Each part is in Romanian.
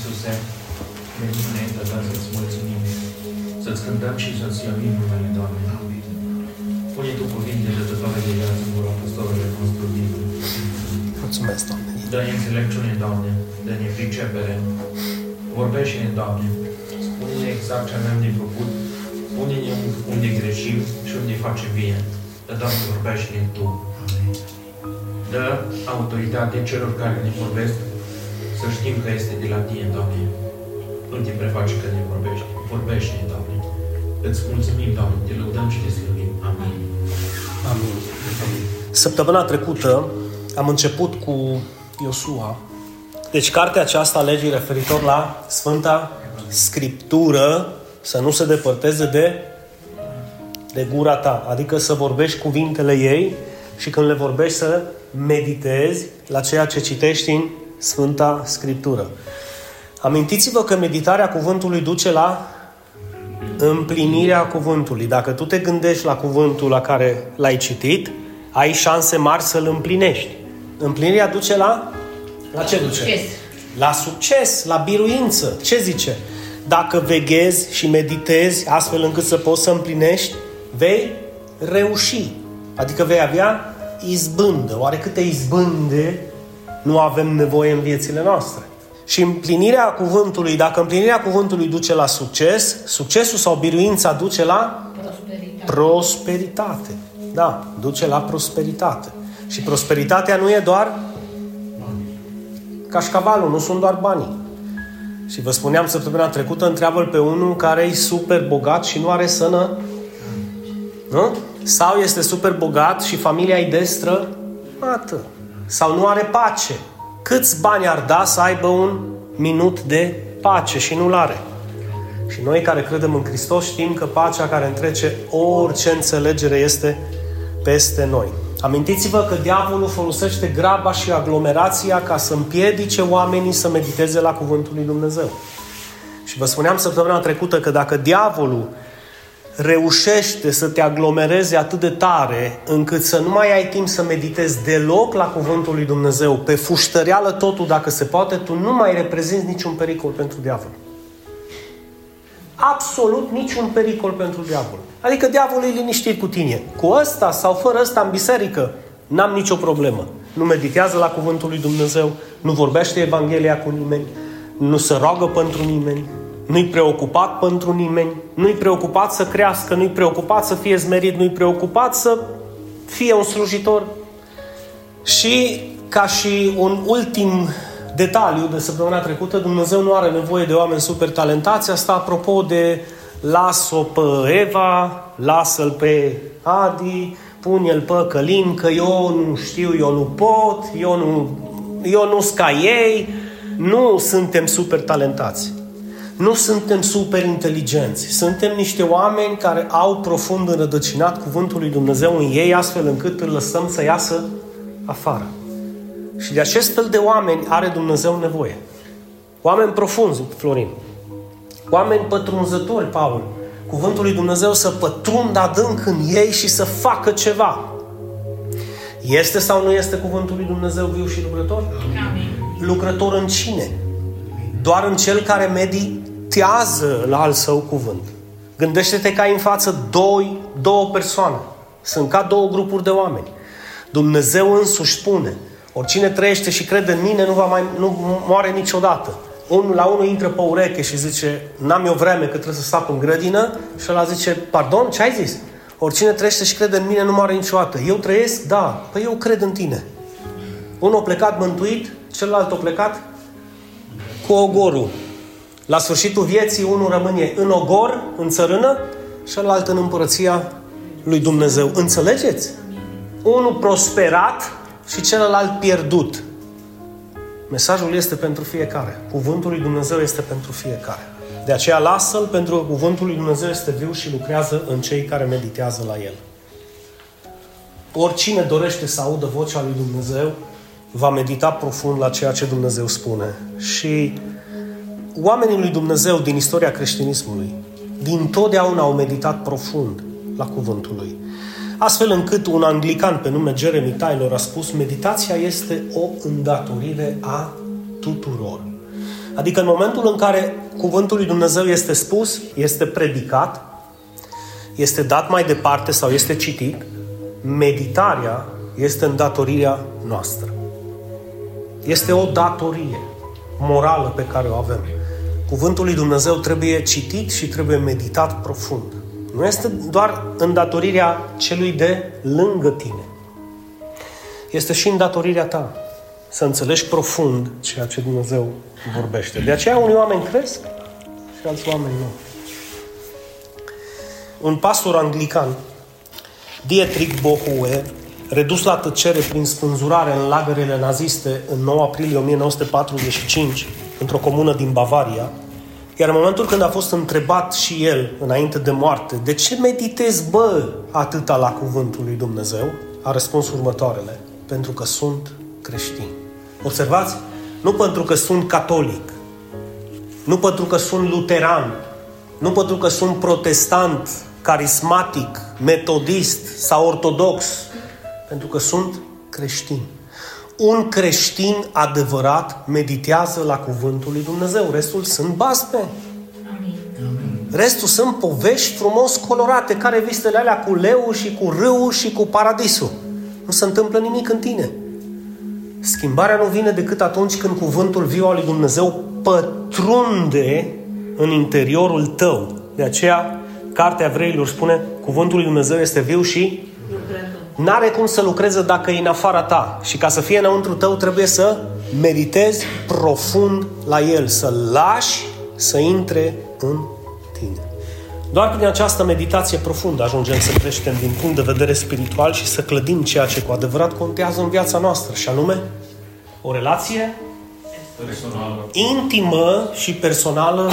Iisuse, de mine, Tata, să-ți mulțumim, să-ți cântăm și să-ți slăvim numele, Doamne. Pune Tu cuvintele de toate de viață în gura pastorului nostru din Mulțumesc, Doamne. Dă-ne înțelepciune, Doamne, dă-ne pricepere. Vorbește-ne, Doamne. Spune-ne exact ce avem de făcut. Spune-ne unde greșim și unde facem bine. Dar, Doamne, vorbește-ne Tu. Dă autoritate celor care ne vorbesc să știm că este de la Tine, Doamne. Nu te prefaci că ne vorbești. Vorbește-ne, Doamne. Îți mulțumim, Doamne, te lăudăm și te slăvim. Amin. Amin. Săptămâna trecută am început cu Iosua. Deci cartea aceasta, legii referitor la Sfânta Scriptură, să nu se depărteze de, de gura ta. Adică să vorbești cuvintele ei și când le vorbești să meditezi la ceea ce citești în Sfânta Scriptură. Amintiți-vă că meditarea cuvântului duce la împlinirea cuvântului. Dacă tu te gândești la cuvântul la care l-ai citit, ai șanse mari să-l împlinești. Împlinirea duce la... La ce duce? Succes. La succes, la biruință. Ce zice? Dacă veghezi și meditezi astfel încât să poți să împlinești, vei reuși. Adică vei avea izbândă. Oare câte izbânde nu avem nevoie în viețile noastre? Și împlinirea cuvântului, dacă împlinirea cuvântului duce la succes, succesul sau biruința duce la Prosperitate. prosperitate. Da, duce la prosperitate. Și prosperitatea nu e doar cașcavalul, nu sunt doar banii. Și vă spuneam săptămâna trecută, întreabă pe unul care e super bogat și nu are sănă. Nu? Sau este super bogat și familia e destră? Mată. Sau nu are pace. Câți bani ar da să aibă un minut de pace și nu-l are? Și noi care credem în Hristos știm că pacea care întrece orice înțelegere este peste noi. Amintiți-vă că diavolul folosește graba și aglomerația ca să împiedice oamenii să mediteze la Cuvântul lui Dumnezeu. Și vă spuneam săptămâna trecută că dacă diavolul reușește să te aglomereze atât de tare încât să nu mai ai timp să meditezi deloc la Cuvântul lui Dumnezeu, pe fuștăreală totul dacă se poate, tu nu mai reprezinți niciun pericol pentru diavol absolut niciun pericol pentru diavol. Adică diavolul e liniștit cu tine. Cu ăsta sau fără ăsta în biserică, n-am nicio problemă. Nu meditează la cuvântul lui Dumnezeu, nu vorbește Evanghelia cu nimeni, nu se roagă pentru nimeni, nu-i preocupat pentru nimeni, nu-i preocupat să crească, nu-i preocupat să fie zmerit, nu-i preocupat să fie un slujitor. Și ca și un ultim detaliu de săptămâna trecută, Dumnezeu nu are nevoie de oameni super talentați. Asta apropo de las-o pe Eva, lasă-l pe Adi, pune-l pe Călin, că eu nu știu, eu nu pot, eu nu, eu nu ca ei. Nu suntem super talentați. Nu suntem super inteligenți. Suntem niște oameni care au profund înrădăcinat cuvântul lui Dumnezeu în ei, astfel încât îl lăsăm să iasă afară. Și de acest fel de oameni are Dumnezeu nevoie. Oameni profunzi, Florin. Oameni pătrunzători, Paul. Cuvântul lui Dumnezeu să pătrundă adânc în ei și să facă ceva. Este sau nu este cuvântul lui Dumnezeu viu și lucrător? Amin. Lucrător în cine? Doar în cel care meditează la al său cuvânt. Gândește-te că ai în față doi, două persoane. Sunt ca două grupuri de oameni. Dumnezeu însuși spune, oricine trăiește și crede în mine nu, va mai, nu moare niciodată. Unul la unul intră pe ureche și zice, n-am eu vreme că trebuie să stau în grădină și ăla zice, pardon, ce ai zis? Oricine trăiește și crede în mine nu moare niciodată. Eu trăiesc? Da. Păi eu cred în tine. Unul a plecat mântuit, celălalt a plecat cu ogorul. La sfârșitul vieții, unul rămâne în ogor, în țărână, și celălalt în împărăția lui Dumnezeu. Înțelegeți? Unul prosperat și celălalt pierdut. Mesajul este pentru fiecare. Cuvântul lui Dumnezeu este pentru fiecare. De aceea lasă-l pentru că cuvântul lui Dumnezeu este viu și lucrează în cei care meditează la el. Oricine dorește să audă vocea lui Dumnezeu, va medita profund la ceea ce Dumnezeu spune. Și oamenii lui Dumnezeu din istoria creștinismului, din totdeauna au meditat profund la cuvântul lui. Astfel încât un anglican pe nume Jeremy Taylor a spus meditația este o îndatorire a tuturor. Adică în momentul în care cuvântul lui Dumnezeu este spus, este predicat, este dat mai departe sau este citit, meditarea este îndatorirea noastră. Este o datorie morală pe care o avem. Cuvântul lui Dumnezeu trebuie citit și trebuie meditat profund. Nu este doar îndatorirea celui de lângă tine. Este și îndatorirea ta să înțelegi profund ceea ce Dumnezeu vorbește. De aceea unii oameni cresc și alți oameni nu. Un pastor anglican, Dietrich Bohue, redus la tăcere prin spânzurare în lagărele naziste în 9 aprilie 1945, într-o comună din Bavaria, iar în momentul când a fost întrebat și el, înainte de moarte, de ce meditezi, bă, atâta la cuvântul lui Dumnezeu, a răspuns următoarele. Pentru că sunt creștin. Observați? Nu pentru că sunt catolic, nu pentru că sunt luteran, nu pentru că sunt protestant, carismatic, metodist sau ortodox, pentru că sunt creștin. Un creștin adevărat meditează la cuvântul lui Dumnezeu. Restul sunt basme. Restul sunt povești frumos colorate, care vistele alea cu leu și cu râu și cu paradisul. Nu se întâmplă nimic în tine. Schimbarea nu vine decât atunci când cuvântul viu al lui Dumnezeu pătrunde în interiorul tău. De aceea, Cartea Evreilor spune, cuvântul lui Dumnezeu este viu și n-are cum să lucreze dacă e în afara ta. Și ca să fie înăuntru tău, trebuie să meditezi profund la el, să lași să intre în tine. Doar prin această meditație profundă ajungem să creștem din punct de vedere spiritual și să clădim ceea ce cu adevărat contează în viața noastră, și anume o relație personală. intimă și personală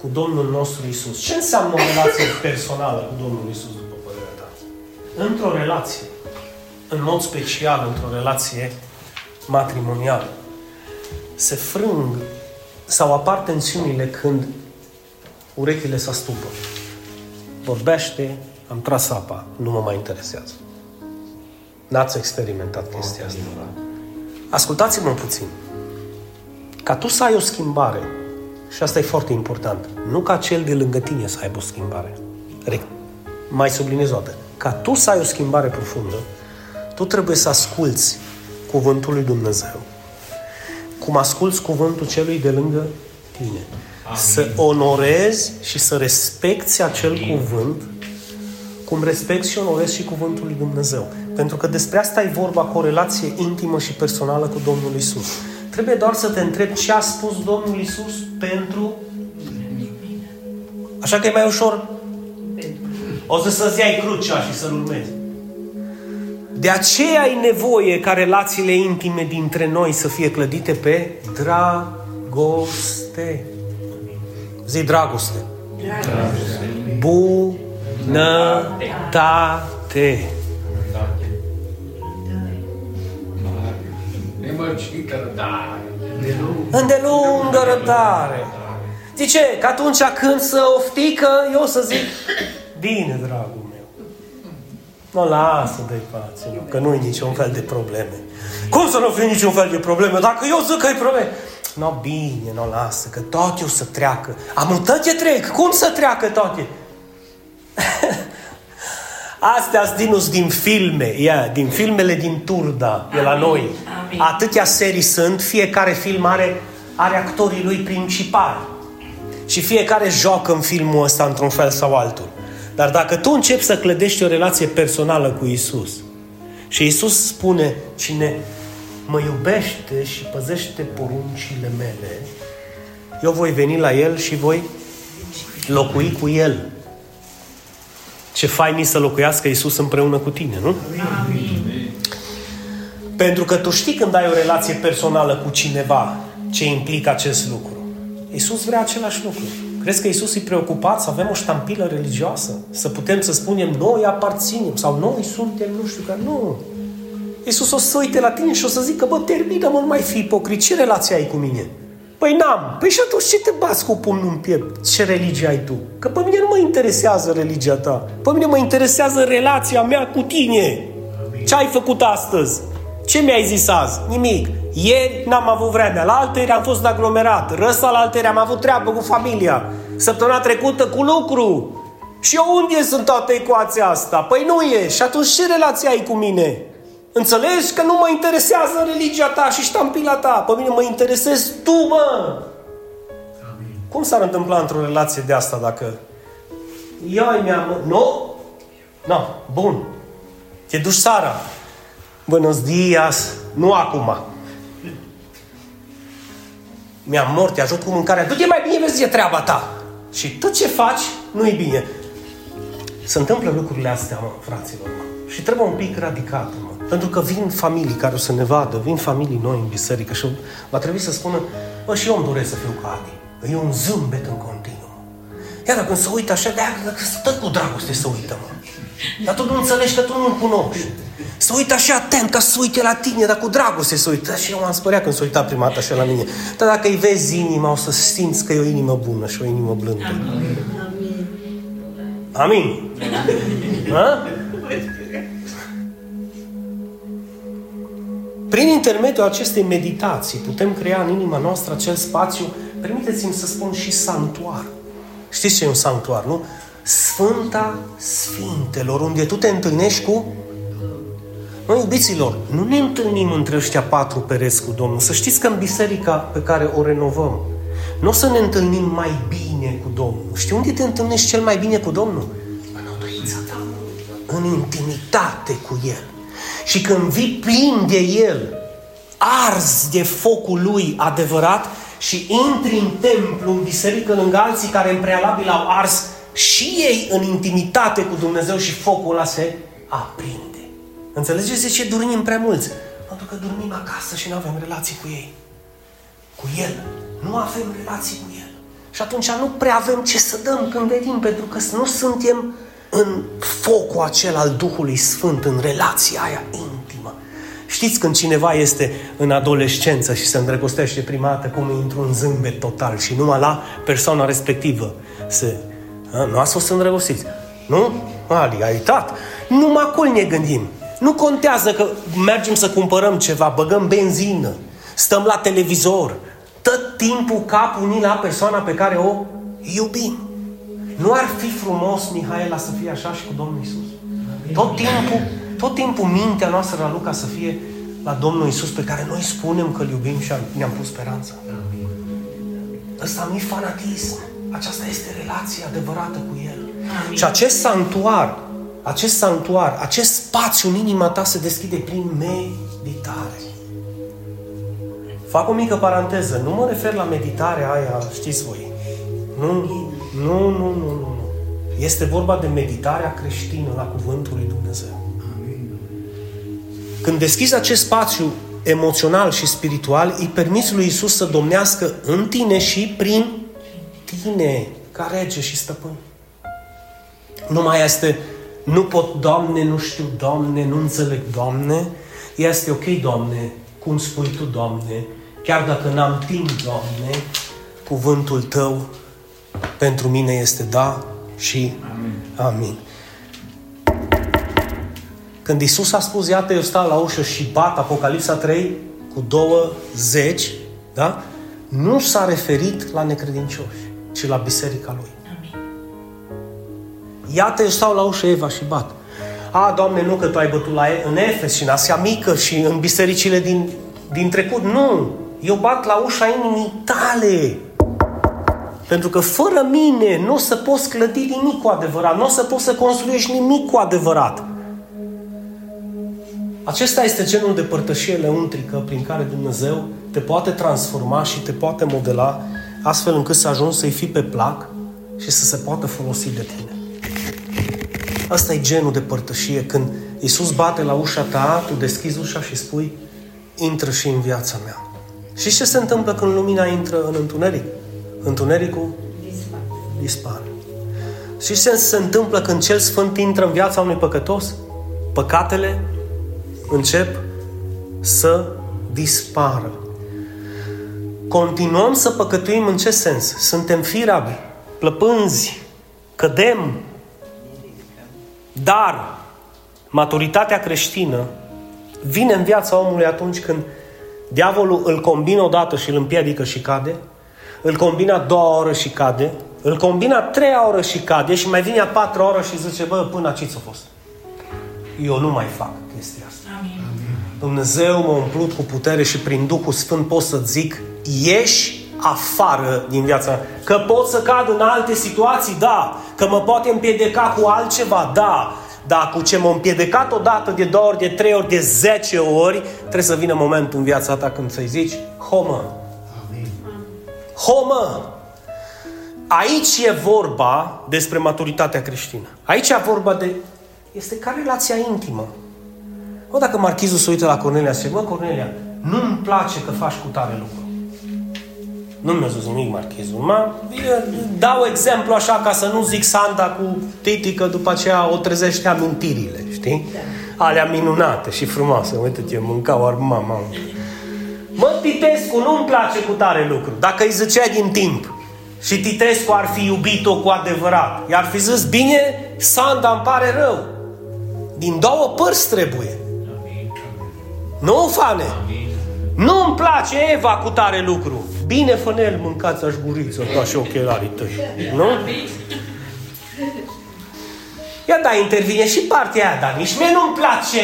cu Domnul nostru Isus. Ce înseamnă o relație personală cu Domnul Isus, după părerea ta? Într-o relație, în mod special într-o relație matrimonială, se frâng sau apar tensiunile când urechile se astupă. Vorbește, am tras apa, nu mă mai interesează. N-ați experimentat chestia asta. Ascultați-mă puțin. Ca tu să ai o schimbare, și asta e foarte important, nu ca cel de lângă tine să aibă o schimbare. Mai subliniez o dată. Ca tu să ai o schimbare profundă, tu trebuie să asculți cuvântul lui Dumnezeu. Cum asculți cuvântul celui de lângă tine. Amin. Să onorezi și să respecti acel Amin. cuvânt cum respecti și onorezi și cuvântul lui Dumnezeu. Pentru că despre asta e vorba cu o relație intimă și personală cu Domnul Isus. Trebuie doar să te întrebi ce a spus Domnul Isus pentru Așa că e mai ușor o să să-ți iai crucea și să-L urmezi. De aceea ai nevoie ca relațiile intime dintre noi să fie clădite pe dragoste. Zi dragoste. dragoste. Bunătate. Îndelungă răbdare. Zice că atunci când să oftică, eu să zic, bine, dragul meu. Nu, lasă de pace, nu, că nu-i niciun fel de probleme. Cum să nu fie niciun fel de probleme? Dacă eu zic că e probleme, No, bine, nu, lasă, că toate o să treacă. Am toate trec, cum să treacă toate? Astea sunt din filme, yeah, din filmele din Turda, de la noi. Amin. Atâtea serii sunt, fiecare film are, are actorii lui principali. Și fiecare joacă în filmul ăsta într-un fel sau altul. Dar dacă tu începi să clădești o relație personală cu Isus și Isus spune, cine mă iubește și păzește poruncile mele, eu voi veni la El și voi locui cu El. Ce fain să locuiască Isus împreună cu tine, nu? Amin. Pentru că tu știi când ai o relație personală cu cineva ce implică acest lucru. Isus vrea același lucru. Crezi că Isus e preocupat să avem o ștampilă religioasă? Să putem să spunem noi aparținem sau noi suntem nu știu care. Nu. Iisus o să uite la tine și o să zică, bă, termină-mă, nu mai fi ipocrit. Ce relație ai cu mine? Păi n-am. Păi și atunci ce te bați cu pumnul în piept? Ce religie ai tu? Că pe mine nu mă interesează religia ta. Pe mine mă interesează relația mea cu tine. Ce ai făcut astăzi? Ce mi-ai zis azi? Nimic. Ieri n-am avut vremea, la alteri am fost aglomerat, răsa la alteri am avut treabă cu familia, săptămâna trecută cu lucru. Și eu unde sunt toată ecuația asta? Păi nu e. Și atunci ce relație ai cu mine? Înțelegi că nu mă interesează religia ta și ștampila ta. Pe mine mă interesezi tu, mă. Amin. Cum s-ar întâmpla într-o relație de asta dacă... Ia mi-am... Nu? Nu, bun. Te duci seara. Buenos dias. Nu acum. Mi-am mort, te ajut cu mâncarea. Du-te mai bine, vezi, e treaba ta. Și tot ce faci, nu e bine. Se întâmplă lucrurile astea, mă, fraților. Mă. Și trebuie un pic radicat, mă. Pentru că vin familii care o să ne vadă, vin familii noi în biserică și va trebui să spună, bă, și eu îmi doresc să fiu ca Adi. E un zâmbet în continuu. Iar dacă se uită așa, de dacă stă cu dragoste să uită, mă. Dar tu nu înțelegi că tu nu-l cunoști. Să uită așa atent ca să uite la tine, dar cu dragoste să uită. Și eu m-am spăreat când s-a uitat prima dată așa la mine. Dar dacă îi vezi inima, o să simți că e o inimă bună și o inimă blândă. Amin. Amin. Ha? Prin intermediul acestei meditații putem crea în inima noastră acel spațiu, permiteți-mi să spun și sanctuar. Știți ce e un sanctuar, nu? Sfânta Sfintelor, unde tu te întâlnești cu noi, iubiților, nu ne întâlnim între ăștia patru pereți cu Domnul. Să știți că în biserica pe care o renovăm, nu o să ne întâlnim mai bine cu Domnul. Știi unde te întâlnești cel mai bine cu Domnul? În odăița ta. În intimitate cu El. Și când vii plin de El, arzi de focul Lui adevărat și intri în templu, în biserică, lângă alții care în prealabil au ars și ei în intimitate cu Dumnezeu și focul ăla se aprinde. Înțelegeți de ce dormim prea mulți? Pentru că dormim acasă și nu avem relații cu ei. Cu El. Nu avem relații cu El. Și atunci nu prea avem ce să dăm când venim, pentru că nu suntem în focul acela al Duhului Sfânt, în relația aia intimă. Știți când cineva este în adolescență și se îndrăgostește prima dată, cum intră un zâmbet total și numai la persoana respectivă se... A, nu ați fost îndrăgostiți. Nu? Ali, ai uitat. Numai acolo ne gândim. Nu contează că mergem să cumpărăm ceva, băgăm benzină, stăm la televizor, tot timpul capul unii la persoana pe care o iubim. Nu ar fi frumos, Mihaela, să fie așa și cu Domnul Isus? Tot timpul, tot timpul mintea noastră la Luca să fie la Domnul Isus pe care noi spunem că îl iubim și ne-am pus speranța. Ăsta nu e fanatism. Aceasta este relația adevărată cu El. Amin. Și acest sanctuar, acest sanctuar, acest spațiu în inima ta se deschide prin meditare. Fac o mică paranteză. Nu mă refer la meditarea aia, știți voi. Nu, nu, nu, nu, nu. nu. Este vorba de meditarea creștină la Cuvântul lui Dumnezeu. Când deschizi acest spațiu emoțional și spiritual, îi permiți lui Isus să domnească în tine și prin tine, ca rege și stăpân. Nu mai este nu pot, Doamne, nu știu, Doamne, nu înțeleg, Doamne. Este ok, Doamne, cum spui Tu, Doamne, chiar dacă n-am timp, Doamne, cuvântul Tău pentru mine este da și amin. amin. Când Isus a spus, iată, eu stau la ușă și bat, Apocalipsa 3, cu două zeci, da? Nu s-a referit la necredincioși, ci la biserica lui. Iată, eu stau la ușă Eva și bat. A, Doamne, nu că Tu ai bătut la, în Efes și în Asia Mică și în bisericile din, din trecut. Nu! Eu bat la ușa inimii tale. Pentru că fără mine nu o să poți clădi nimic cu adevărat, nu o să poți să construiești nimic cu adevărat. Acesta este genul de părtășie leuntrică prin care Dumnezeu te poate transforma și te poate modela astfel încât să ajungi să-i fii pe plac și să se poată folosi de tine. Asta e genul de părtășie. Când Iisus bate la ușa ta, tu deschizi ușa și spui, intră și în viața mea. Și ce se întâmplă când lumina intră în întuneric? Întunericul dispare. Și ce se întâmplă când cel sfânt intră în viața unui păcătos? Păcatele încep să dispară. Continuăm să păcătuim în ce sens? Suntem firabi, plăpânzi, cădem, dar maturitatea creștină vine în viața omului atunci când Diavolul îl combină odată și îl împiedică și cade, îl combina a doua oră și cade, îl combina a treia oră și cade și mai vine a patra oră și zice, bă, până aici a fost. Eu nu mai fac chestia asta. Amin. Dumnezeu m-a umplut cu putere și prin Duhul Sfânt pot să zic, ieși afară din viața Că pot să cad în alte situații, da. Că mă poate împiedica cu altceva, da. Dar cu ce m-a împiedicat odată, de două ori, de trei ori, de zece ori, trebuie să vină momentul în viața ta când să-i zici, homă, Homă! Aici e vorba despre maturitatea creștină. Aici e vorba de... Este ca relația intimă. O, dacă marchizul se uită la Cornelia și zice, mă, Cornelia, nu-mi place că faci cu tare lucru. Nu mi-a zis nimic marchizul. Mă, dau exemplu așa ca să nu zic Sanda cu Titi că după aceea o trezește amintirile, știi? Da. Alea minunate și frumoase. Uite-te, mâncau ar mama. Mă, Titescu, nu-mi place cu tare lucru. Dacă îi zicea din timp și Titescu ar fi iubit-o cu adevărat, i-ar fi zis, bine, Sanda, îmi pare rău. Din două părți trebuie. Nu, fane? Nu-mi place Eva cu tare lucru. Bine, fănel, mâncați aș guriță, ta și ochelarii tăi. Nu? Ia da, intervine și partea aia, dar nici mie nu-mi place.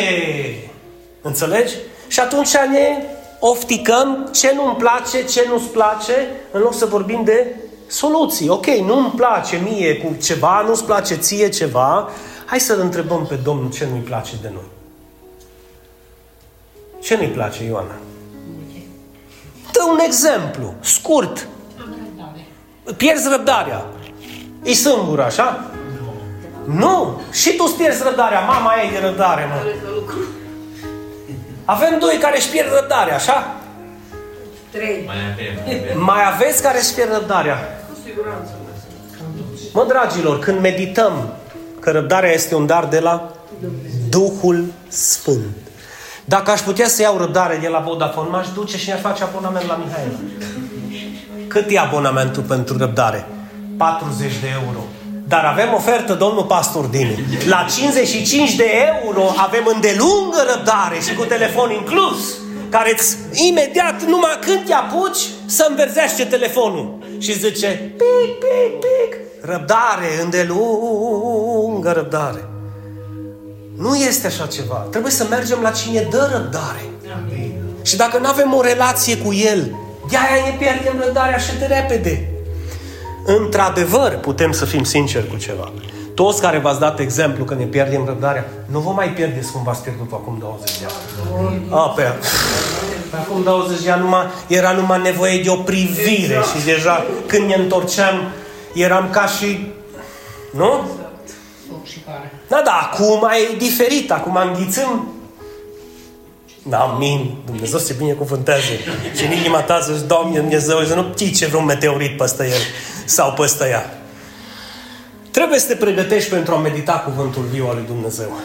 Înțelegi? Și atunci ne ofticăm ce nu-mi place, ce nu-ți place, în loc să vorbim de soluții. Ok, nu-mi place mie cu ceva, nu-ți place ție ceva, hai să-L întrebăm pe Domnul ce nu-i place de noi. Ce nu-i place, Ioana? Dă un exemplu, scurt. Pierzi răbdarea. E sâmbur, așa? Nu. Nu. Și tu îți pierzi răbdarea. Mama ei de răbdare, mă. Avem doi care își pierd răbdarea, așa? Trei. Mai avem. Mai aveți care își pierd răbdarea? Cu siguranță. Mă, dragilor, când medităm că răbdarea este un dar de la Duhul Sfânt. Dacă aș putea să iau răbdare de la Vodafone, m-aș duce și mi-aș face abonament la Mihaela. Cât e abonamentul pentru răbdare? 40 de euro. Dar avem ofertă, domnul pastor Dinu. La 55 de euro avem îndelungă răbdare și cu telefon inclus, care îți imediat, numai când te apuci, să înverzește telefonul. Și zice, pic, pic, pic, răbdare, îndelungă răbdare. Nu este așa ceva. Trebuie să mergem la cine dă răbdare. Amin. Și dacă nu avem o relație cu El, de-aia ne pierdem răbdarea și de repede. Într-adevăr, putem să fim sinceri cu ceva. Toți care v-ați dat exemplu că ne pierdem răbdarea, nu vă mai pierdeți cum v-ați pierdut acum 20 de ani. A, pe, pe acum 20 de ani numai, era numai nevoie de o privire și deja când ne întorceam eram ca și... Nu? Da, da, acum e diferit, acum înghițăm Amin. Dumnezeu se binecuvânteze. Și în inima ta să-ți Doamne Dumnezeu, să nu pice vreun meteorit peste el sau peste ea. Trebuie să te pregătești pentru a medita cuvântul viu al lui Dumnezeu.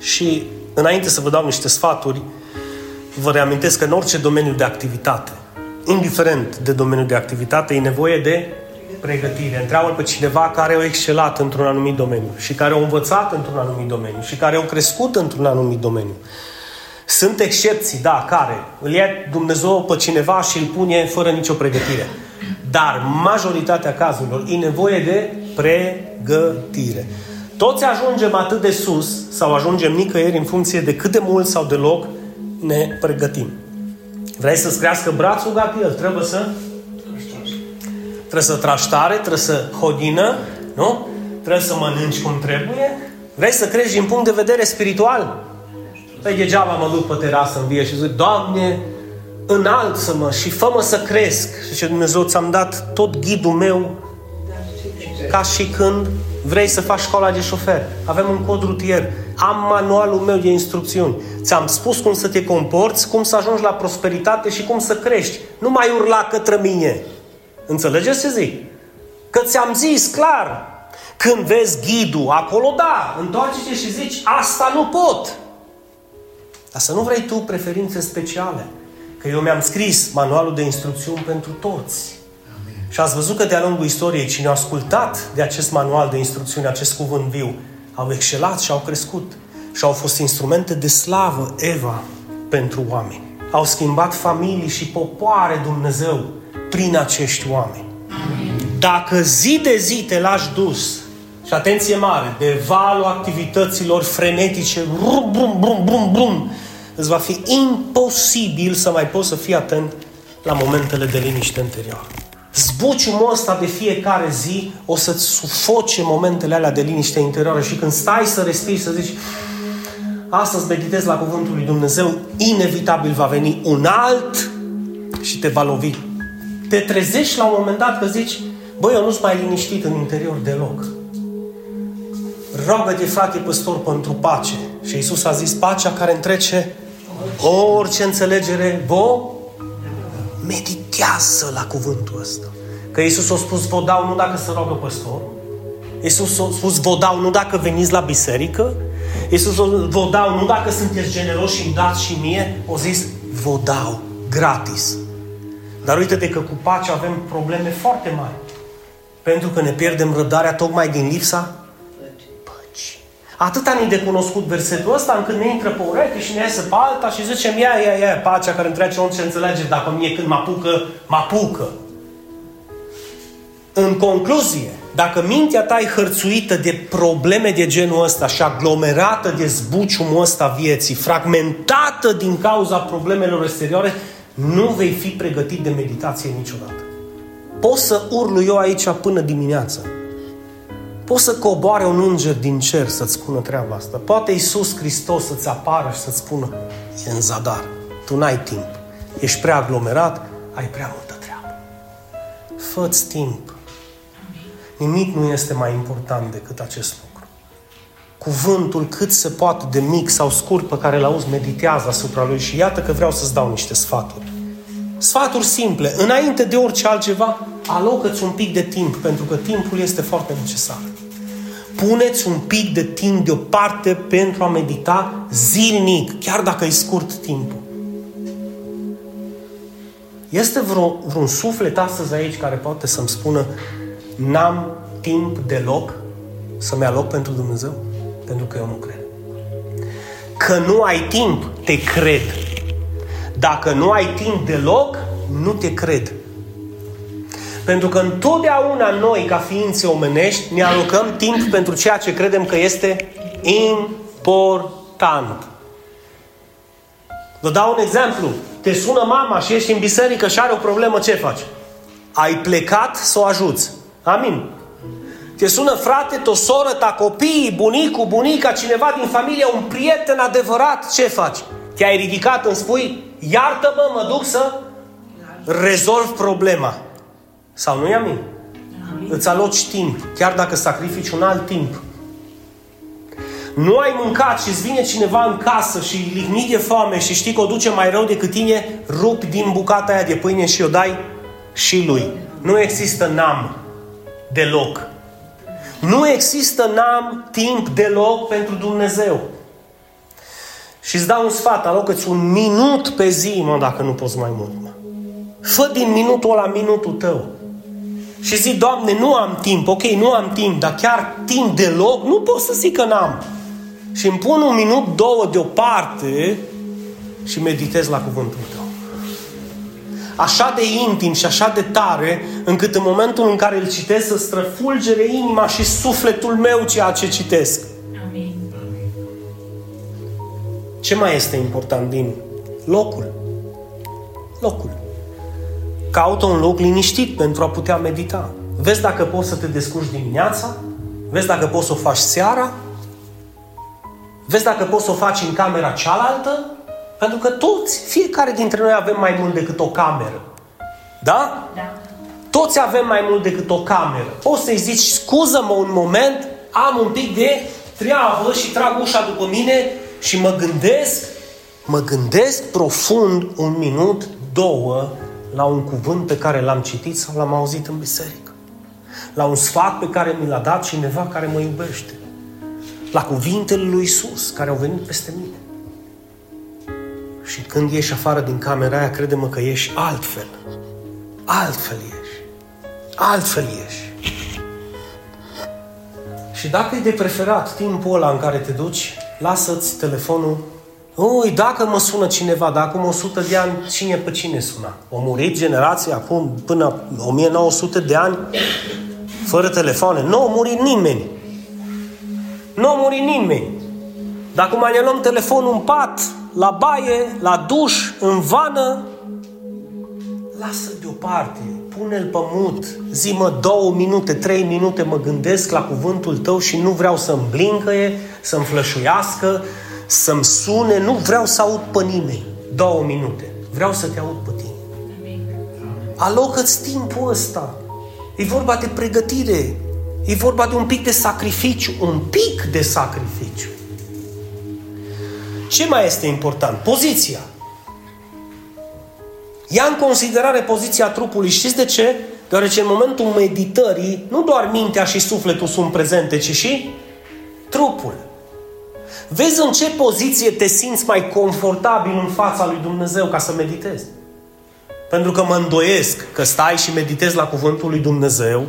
Și înainte să vă dau niște sfaturi, vă reamintesc că în orice domeniu de activitate, indiferent de domeniul de activitate, e nevoie de pregătire. Întreabă pe cineva care au excelat într-un anumit domeniu și care au învățat într-un anumit domeniu și care au crescut într-un anumit domeniu. Sunt excepții, da, care îl ia Dumnezeu pe cineva și îl pune fără nicio pregătire. Dar majoritatea cazurilor e nevoie de pregătire. Toți ajungem atât de sus sau ajungem nicăieri în funcție de cât de mult sau deloc ne pregătim. Vrei să-ți crească brațul, gata, el trebuie să trebuie să tragi tare, trebuie să hodină, nu? Trebuie să mănânci cum trebuie. Vrei să crești din punct de vedere spiritual? Păi degeaba mă duc pe terasă în vie și zic, Doamne, înalță-mă și fă-mă să cresc. Și ce Dumnezeu ți-am dat tot ghidul meu ca și când vrei să faci școala de șofer. Avem un cod rutier. Am manualul meu de instrucțiuni. Ți-am spus cum să te comporți, cum să ajungi la prosperitate și cum să crești. Nu mai urla către mine. Înțelegeți ce zic? Că ți-am zis clar. Când vezi ghidul, acolo da, întoarce-te și zici, asta nu pot. Dar să nu vrei tu preferințe speciale. Că eu mi-am scris manualul de instrucțiuni pentru toți. Amin. Și ați văzut că de-a lungul istoriei cine a ascultat de acest manual de instrucțiuni, acest cuvânt viu, au excelat și au crescut și au fost instrumente de slavă, Eva, pentru oameni. au schimbat familii și popoare Dumnezeu prin acești oameni. Dacă zi de zi te lași dus, și atenție mare, de valul activităților frenetice, brum, brum, brum, brum, brum, îți va fi imposibil să mai poți să fii atent la momentele de liniște interioară. Zbuciumul ăsta de fiecare zi o să-ți sufoce momentele alea de liniște interioară și când stai să respiri, să zici astăzi meditezi la Cuvântul lui Dumnezeu, inevitabil va veni un alt și te va lovi. Te trezești la un moment dat că zici, băi, eu nu sunt mai liniștit în interior deloc. Rogă-te, frate păstor, pentru pace. Și Isus a zis, pacea care întrece orice înțelegere, vă meditează la cuvântul ăsta. Că Isus a spus, vă dau nu dacă se rogă păstor. Isus a spus, vă dau nu dacă veniți la biserică. Isus vă dau nu dacă sunteți generoși și îmi dați și mie. O zis, vă dau gratis. Dar uite-te că cu pace avem probleme foarte mari. Pentru că ne pierdem răbdarea tocmai din lipsa Atât am de cunoscut versetul ăsta încât ne intră pe ureche și ne iese pe alta și zicem ia, ia, ia, pacea care întrece orice înțelege, dacă mie când mă apucă, mă apucă. În concluzie, dacă mintea ta e hărțuită de probleme de genul ăsta și aglomerată de zbuciumul ăsta vieții, fragmentată din cauza problemelor exterioare, nu vei fi pregătit de meditație niciodată. Poți să urlu eu aici până dimineață, Poți să coboare un înger din cer să-ți spună treaba asta. Poate Iisus Hristos să-ți apară și să-ți spună e în zadar. Tu n-ai timp. Ești prea aglomerat, ai prea multă treabă. Fă-ți timp. Nimic nu este mai important decât acest lucru. Cuvântul cât se poate de mic sau scurt pe care îl auzi, meditează asupra lui și iată că vreau să-ți dau niște sfaturi. Sfaturi simple. Înainte de orice altceva, alocă-ți un pic de timp, pentru că timpul este foarte necesar. Puneți un pic de timp deoparte pentru a medita zilnic, chiar dacă e scurt timpul. Este vreo, vreun suflet astăzi aici care poate să-mi spună n-am timp deloc să-mi aloc pentru Dumnezeu? Pentru că eu nu cred. Că nu ai timp, te cred. Dacă nu ai timp deloc, nu te cred. Pentru că întotdeauna noi, ca ființe omenești, ne alocăm timp pentru ceea ce credem că este important. Vă dau un exemplu. Te sună mama și ești în biserică și are o problemă, ce faci? Ai plecat să o ajuți. Amin. Te sună frate, o soră, ta copii, bunicul, bunica, cineva din familie, un prieten adevărat, ce faci? Te-ai ridicat, îmi spui, iartă-mă, mă duc să rezolv problema. Sau nu-i amin? amin? Îți aloci timp, chiar dacă sacrifici un alt timp. Nu ai mâncat și îți vine cineva în casă și lihnit de foame și știi că o duce mai rău decât tine, rupi din bucata aia de pâine și o dai și lui. Nu există n-am deloc. Nu există n-am timp deloc pentru Dumnezeu. Și îți dau un sfat, alocă-ți un minut pe zi, mă, dacă nu poți mai mult, mă. Fă din minutul ăla minutul tău. Și zic, Doamne, nu am timp, ok, nu am timp, dar chiar timp deloc, nu pot să zic că n-am. Și îmi pun un minut, două deoparte și meditez la cuvântul tău. Așa de intim și așa de tare, încât în momentul în care îl citesc să străfulgere inima și sufletul meu ceea ce citesc. Ce mai este important din locul? Locul. Caută un loc liniștit pentru a putea medita. Vezi dacă poți să te descurci dimineața, vezi dacă poți să o faci seara, vezi dacă poți să o faci în camera cealaltă, pentru că toți, fiecare dintre noi avem mai mult decât o cameră. Da? Da. Toți avem mai mult decât o cameră. Poți să-i zici, scuză-mă un moment, am un pic de treabă și trag ușa după mine și mă gândesc, mă gândesc profund un minut, două, la un cuvânt pe care l-am citit sau l-am auzit în biserică. La un sfat pe care mi l-a dat cineva care mă iubește. La cuvintele lui Isus care au venit peste mine. Și când ieși afară din camera aia, crede-mă că ieși altfel. Altfel ieși. Altfel ieși. Și dacă e de preferat timpul ăla în care te duci, lasă-ți telefonul Ui, dacă mă sună cineva, dacă acum 100 de ani, cine pe cine suna? O murit generația acum până 1900 de ani fără telefoane. Nu a murit nimeni. Nu a murit nimeni. Dacă mai ne luăm telefonul în pat, la baie, la duș, în vană, lasă deoparte, pune-l pe mut, zi-mă două minute, trei minute, mă gândesc la cuvântul tău și nu vreau să-mi blincăie, să-mi flășuiască, să-mi sune, nu vreau să aud pe nimeni. Două minute. Vreau să te aud pe tine. Alocă-ți timpul ăsta. E vorba de pregătire. E vorba de un pic de sacrificiu. Un pic de sacrificiu. Ce mai este important? Poziția. Ia în considerare poziția trupului. Știți de ce? Deoarece în momentul meditării, nu doar mintea și sufletul sunt prezente, ci și trupul. Vezi în ce poziție te simți mai confortabil în fața lui Dumnezeu ca să meditezi. Pentru că mă îndoiesc că stai și meditezi la cuvântul lui Dumnezeu,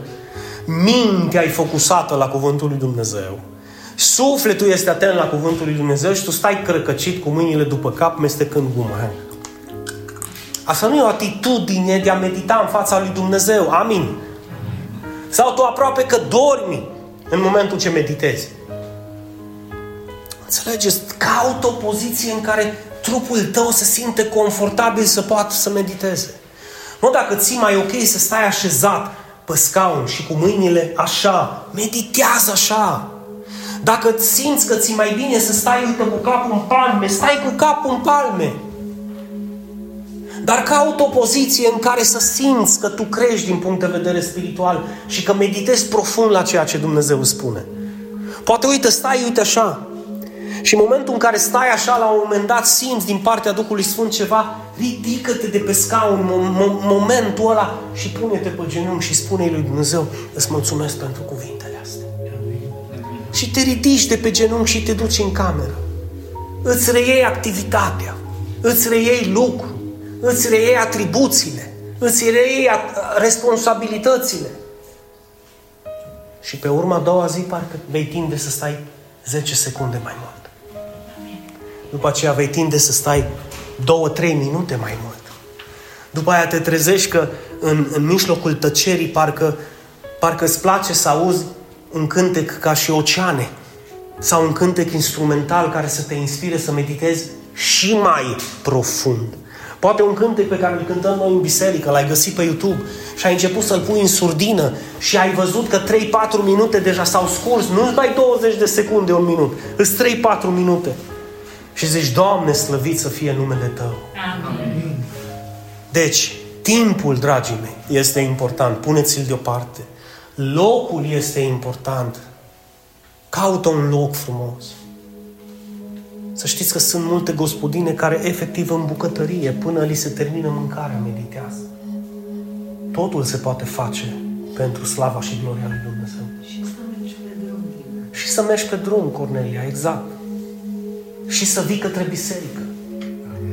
mintea e focusată la cuvântul lui Dumnezeu, sufletul este atent la cuvântul lui Dumnezeu și tu stai crăcăcit cu mâinile după cap, mestecând guma. Asta nu e o atitudine de a medita în fața lui Dumnezeu. Amin. Sau tu aproape că dormi în momentul ce meditezi. Înțelegeți? Caut o poziție în care trupul tău se simte confortabil să poată să mediteze. Nu dacă ții mai ok să stai așezat pe scaun și cu mâinile așa, meditează așa. Dacă simți că ți mai bine să stai, uite, cu capul în palme, stai cu capul în palme. Dar caut o poziție în care să simți că tu crești din punct de vedere spiritual și că meditezi profund la ceea ce Dumnezeu spune. Poate, uite, stai, uite așa, și în momentul în care stai așa, la un moment dat simți din partea Duhului Sfânt ceva, ridică-te de pe scaun în momentul ăla și pune-te pe genunchi și spune lui Dumnezeu, îți mulțumesc pentru cuvintele astea. Și te ridici de pe genunchi și te duci în cameră. Îți reiei activitatea, îți reiei lucru, îți reiei atribuțiile, îți reiei responsabilitățile. Și pe urma a doua zi parcă vei tinde să stai 10 secunde mai mult. După aceea vei tinde să stai două, trei minute mai mult. După aia te trezești că în, în mijlocul tăcerii parcă, parcă îți place să auzi un cântec ca și oceane sau un cântec instrumental care să te inspire să meditezi și mai profund. Poate un cântec pe care îl cântăm noi în biserică, l-ai găsit pe YouTube și ai început să-l pui în surdină și ai văzut că 3-4 minute deja s-au scurs, nu mai 20 de secunde, un minut, îți 3-4 minute. Și zici, Doamne, slăvit să fie numele Tău. Amin. Deci, timpul, dragii mei, este important. Puneți-l deoparte. Locul este important. Caută un loc frumos. Să știți că sunt multe gospodine care efectiv în bucătărie, până li se termină mâncarea, meditează. Totul se poate face pentru slava și gloria lui Dumnezeu. Și să mergi pe drum. Și să mergi pe drum, Cornelia, exact și să vii către biserică.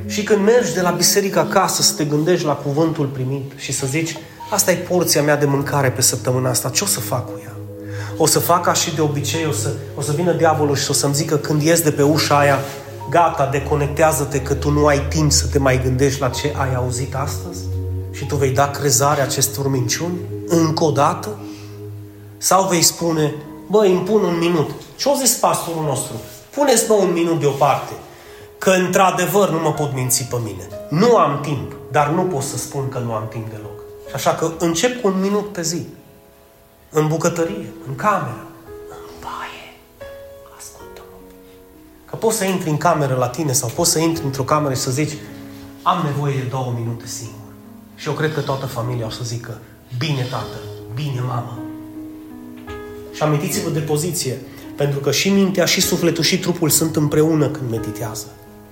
Și când mergi de la biserică acasă să te gândești la cuvântul primit și să zici, asta e porția mea de mâncare pe săptămâna asta, ce o să fac cu ea? O să fac ca și de obicei, o să, o să vină diavolul și o să-mi zică când ies de pe ușa aia, gata, deconectează-te că tu nu ai timp să te mai gândești la ce ai auzit astăzi? Și tu vei da crezare acestor minciuni încă o dată? Sau vei spune, băi, îmi pun un minut. Ce-o zis pastorul nostru? Puneți-mă un minut deoparte, că într-adevăr nu mă pot minți pe mine. Nu am timp, dar nu pot să spun că nu am timp deloc. Și așa că încep cu un minut pe zi. În bucătărie, în cameră, în baie. Ascultă-mă. Că poți să intri în cameră la tine sau poți să intri într-o cameră și să zici am nevoie de două minute singur. Și eu cred că toată familia o să zică bine tată, bine mamă. Și amintiți-vă de poziție. Pentru că și mintea, și sufletul, și trupul sunt împreună când meditează.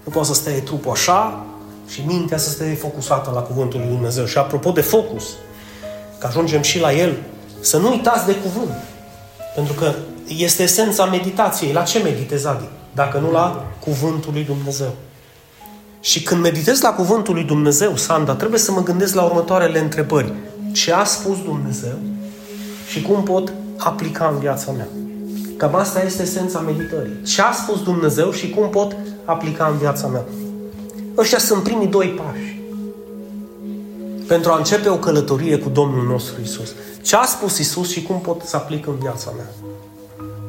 Nu poate să stea trupul așa și mintea să stea focusată la Cuvântul lui Dumnezeu. Și apropo de focus, că ajungem și la el, să nu uitați de cuvânt. Pentru că este esența meditației. La ce meditezi, Adi? Dacă nu la Cuvântul lui Dumnezeu. Și când meditez la Cuvântul lui Dumnezeu, Sanda, trebuie să mă gândesc la următoarele întrebări. Ce a spus Dumnezeu și cum pot aplica în viața mea? Cam asta este esența meditării. Ce a spus Dumnezeu și cum pot aplica în viața mea? Ăștia sunt primii doi pași pentru a începe o călătorie cu Domnul nostru Isus. Ce a spus Isus și cum pot să aplic în viața mea?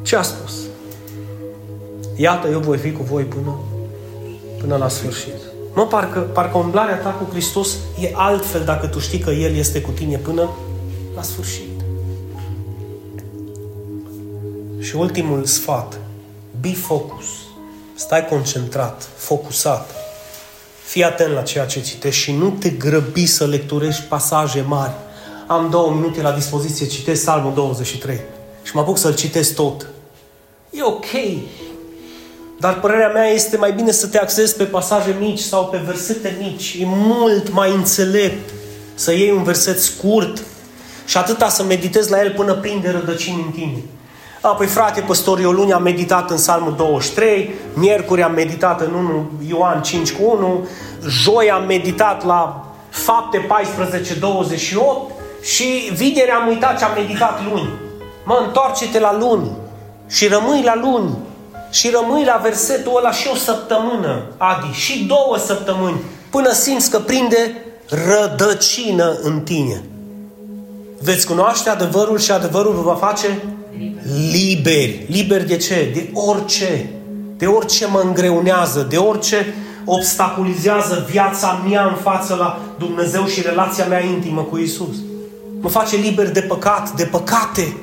Ce a spus? Iată, eu voi fi cu voi până, până la sfârșit. Mă, parcă, parcă umblarea ta cu Hristos e altfel dacă tu știi că El este cu tine până la sfârșit. Și ultimul sfat, be focus. Stai concentrat, focusat. Fii atent la ceea ce citești și nu te grăbi să lecturești pasaje mari. Am două minute la dispoziție, citesc Salmul 23 și mă apuc să-l citesc tot. E ok, dar părerea mea este mai bine să te axezi pe pasaje mici sau pe versete mici. E mult mai înțelept să iei un verset scurt și atâta să meditezi la el până prinde rădăcini în tine. A, păi frate, păstor, eu luni am meditat în Psalmul 23, miercuri am meditat în 1 Ioan 5 cu 1, joi am meditat la fapte 14, 28 și vineri am uitat ce am meditat luni. Mă, întoarce-te la luni și rămâi la luni și rămâi la versetul ăla și o săptămână, Adi, și două săptămâni, până simți că prinde rădăcină în tine. Veți cunoaște adevărul și adevărul vă va face liberi. Liberi de ce? De orice. De orice mă îngreunează, de orice obstaculizează viața mea în față la Dumnezeu și relația mea intimă cu Isus. Mă face liber de păcat, de păcate,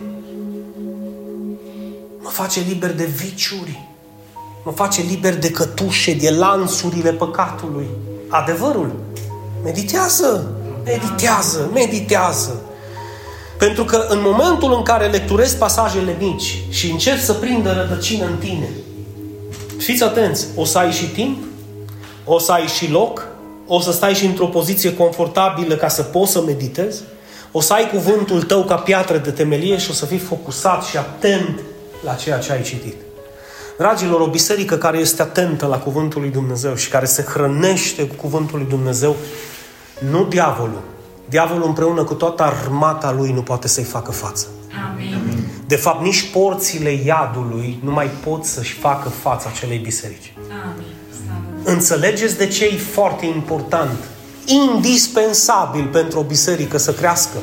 Mă face liber de viciuri. Mă face liber de cătușe, de lanțurile păcatului. Adevărul. Meditează, meditează, meditează. Pentru că în momentul în care lecturezi pasajele mici și încerci să prindă rădăcină în tine, fiți atenți, o să ai și timp, o să ai și loc, o să stai și într-o poziție confortabilă ca să poți să meditezi, o să ai cuvântul tău ca piatră de temelie și o să fii focusat și atent la ceea ce ai citit. Dragilor, o biserică care este atentă la Cuvântul lui Dumnezeu și care se hrănește cu Cuvântul lui Dumnezeu, nu diavolul. Diavolul împreună cu toată armata lui nu poate să-i facă față. Amin. De fapt, nici porțile iadului nu mai pot să-și facă față acelei biserici. Amin. Înțelegeți de ce e foarte important, indispensabil pentru o biserică să crească?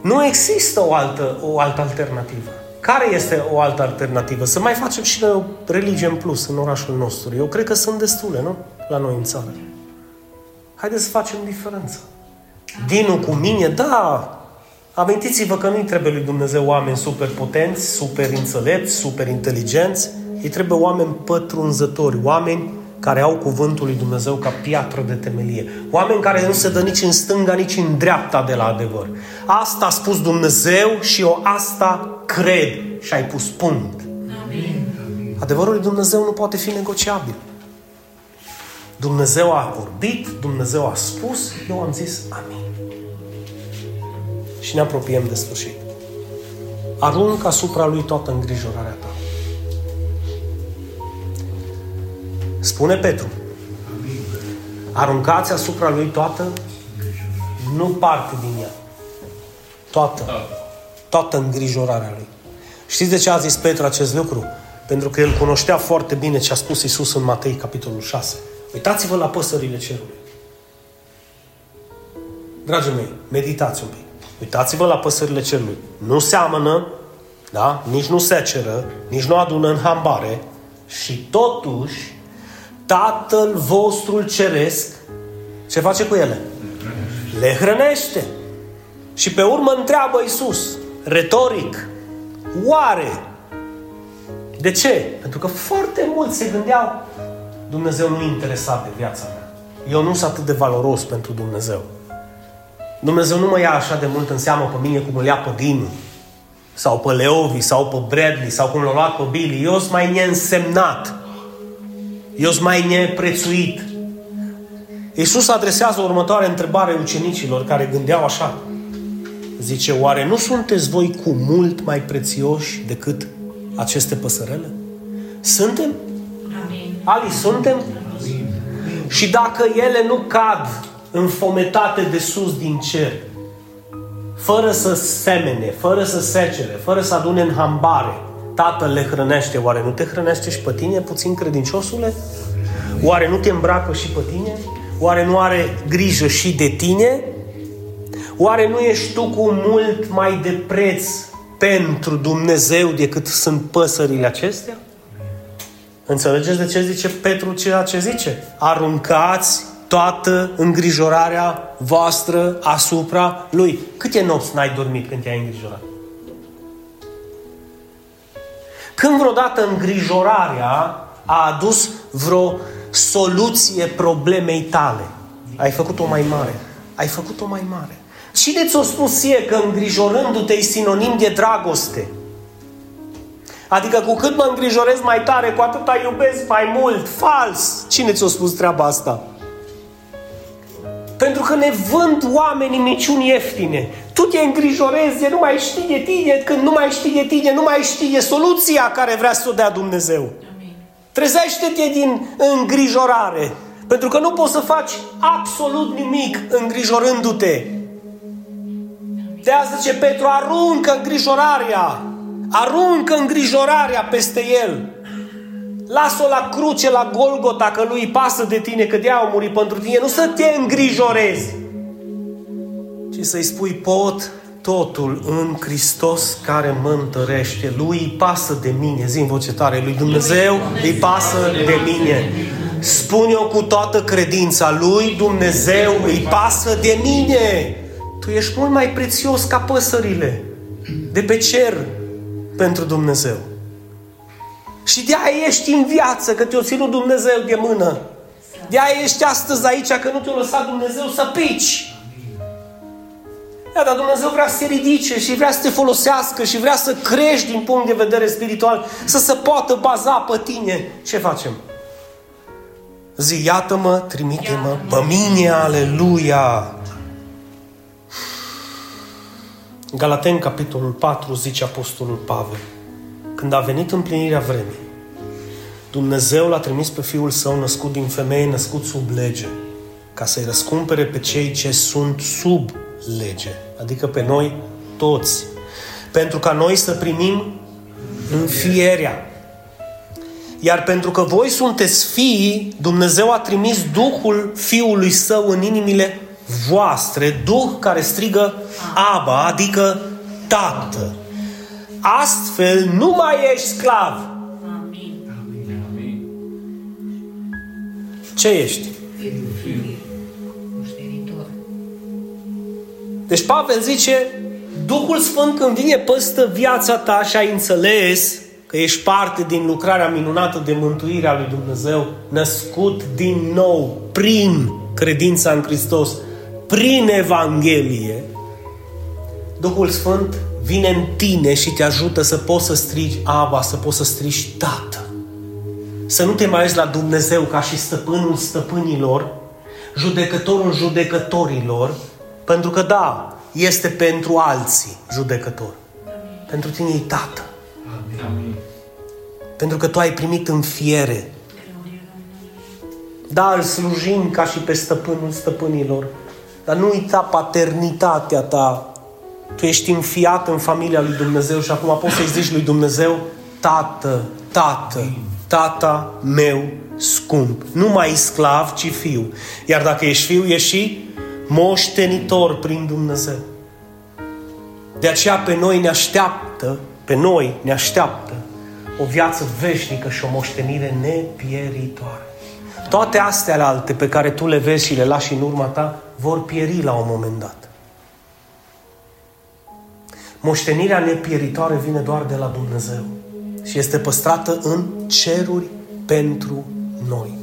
Nu există o altă, o altă alternativă. Care este o altă alternativă? Să mai facem și noi o religie în plus în orașul nostru. Eu cred că sunt destule, nu? La noi în țară. Haideți să facem diferența. Dinu cu mine, da, Amintiți-vă că nu-i trebuie lui Dumnezeu oameni super potenți, super înțelepți, super inteligenți. Îi trebuie oameni pătrunzători, oameni care au cuvântul lui Dumnezeu ca piatră de temelie. Oameni care nu se dă nici în stânga, nici în dreapta de la adevăr. Asta a spus Dumnezeu și eu asta cred. Și ai pus punct. Amin. Adevărul lui Dumnezeu nu poate fi negociabil. Dumnezeu a vorbit, Dumnezeu a spus, eu am zis amin. Și ne apropiem de sfârșit. Arunc asupra lui toată îngrijorarea ta. Spune Petru. Aruncați asupra lui toată, nu parte din ea. Toată. Toată îngrijorarea lui. Știți de ce a zis Petru acest lucru? Pentru că el cunoștea foarte bine ce a spus Isus în Matei, capitolul 6. Uitați-vă la păsările cerului. Dragii mei, meditați un pic. Uitați-vă la păsările cerului. Nu seamănă, da? nici nu seceră, nici nu adună în hambare și totuși Tatăl vostru ceresc, ce face cu ele? Le hrănește. Și pe urmă întreabă Iisus, retoric, oare? De ce? Pentru că foarte mulți se gândeau, Dumnezeu nu e interesat de viața mea. Eu nu sunt atât de valoros pentru Dumnezeu. Dumnezeu nu mă ia așa de mult în seamă pe mine cum îl ia pe Dinu, sau pe Leovi, sau pe Bradley, sau cum l-a luat pe Billy. Eu sunt mai neînsemnat eu sunt mai neprețuit. Iisus adresează următoarea întrebare ucenicilor care gândeau așa. Zice, oare nu sunteți voi cu mult mai prețioși decât aceste păsărele? Suntem? Amin. Ali, suntem? Amin. Și dacă ele nu cad înfometate de sus din cer, fără să semene, fără să secere, fără să adune în hambare, Tatăl le hrănește, oare nu te hrănește și pe tine, puțin credinciosule? Oare nu te îmbracă și pe tine? Oare nu are grijă și de tine? Oare nu ești tu cu mult mai de preț pentru Dumnezeu decât sunt păsările acestea? Înțelegeți de ce zice Petru ceea ce zice? Aruncați toată îngrijorarea voastră asupra Lui. Câte nopți n-ai dormit când te-ai îngrijorat? Când vreodată îngrijorarea a adus vreo soluție problemei tale? Ai făcut-o mai mare. Ai făcut-o mai mare. Cine ți-a spus ție că îngrijorându-te e sinonim de dragoste? Adică cu cât mă îngrijorez mai tare, cu atât iubesc mai mult. Fals! Cine ți-a spus treaba asta? Pentru că ne vând oamenii minciuni ieftine. Tu te îngrijorezi de nu mai știi de tine, când nu mai știi de tine, nu mai știi de soluția care vrea să o dea Dumnezeu. Trezește-te din îngrijorare. Pentru că nu poți să faci absolut nimic îngrijorându-te. De asta zice Petru, aruncă îngrijorarea. Aruncă îngrijorarea peste el. Lasă-o la cruce, la Golgota, că lui pasă de tine, că de au murit pentru tine. Nu să te îngrijorezi, ci să-i spui pot totul în Hristos care mă întărește. Lui îi pasă de mine. Zi în voce tare, lui Dumnezeu îi pasă de mine. Spune-o cu toată credința. Lui Dumnezeu îi pasă de mine. Tu ești mult mai prețios ca păsările de pe cer pentru Dumnezeu. Și de aia ești în viață, că te-o ținut Dumnezeu de mână. De aia ești astăzi aici, că nu te-a lăsat Dumnezeu să pici. Da, dar Dumnezeu vrea să te ridice și vrea să te folosească și vrea să crești din punct de vedere spiritual, să se poată baza pe tine. Ce facem? Zi, iată-mă, trimite-mă pe mine, aleluia! Galaten, capitolul 4, zice Apostolul Pavel. Când a venit împlinirea vremii, Dumnezeu l-a trimis pe Fiul Său născut din femeie, născut sub lege, ca să-i răscumpere pe cei ce sunt sub lege, adică pe noi toți, pentru ca noi să primim înfierea. Iar pentru că voi sunteți fii, Dumnezeu a trimis Duhul Fiului Său în inimile voastre, Duh care strigă Aba, adică Tată. Astfel nu mai ești sclav. Amin. Ce ești? Moștenitor. Deci Pavel zice, Duhul Sfânt când vine păstă viața ta și ai înțeles că ești parte din lucrarea minunată de mântuire a lui Dumnezeu, născut din nou prin credința în Hristos, prin Evanghelie, Duhul Sfânt vine în tine și te ajută să poți să strigi Aba, să poți să strigi Tată. Să nu te mai uiți la Dumnezeu ca și stăpânul stăpânilor, judecătorul judecătorilor, pentru că da, este pentru alții judecător. Pentru tine e Tată. Amin. Pentru că tu ai primit în fiere. Da, îl slujim ca și pe stăpânul stăpânilor, dar nu uita paternitatea ta. Tu ești înfiat în familia lui Dumnezeu și acum poți să-i zici lui Dumnezeu, Tată, Tată, Tata meu scump. Nu mai sclav, ci fiu. Iar dacă ești fiu, ești și moștenitor prin Dumnezeu. De aceea pe noi ne așteaptă, pe noi ne așteaptă o viață veșnică și o moștenire nepieritoare. Toate astea alte pe care tu le vezi și le lași în urma ta vor pieri la un moment dat. Moștenirea nepieritoare vine doar de la Dumnezeu și este păstrată în ceruri pentru noi.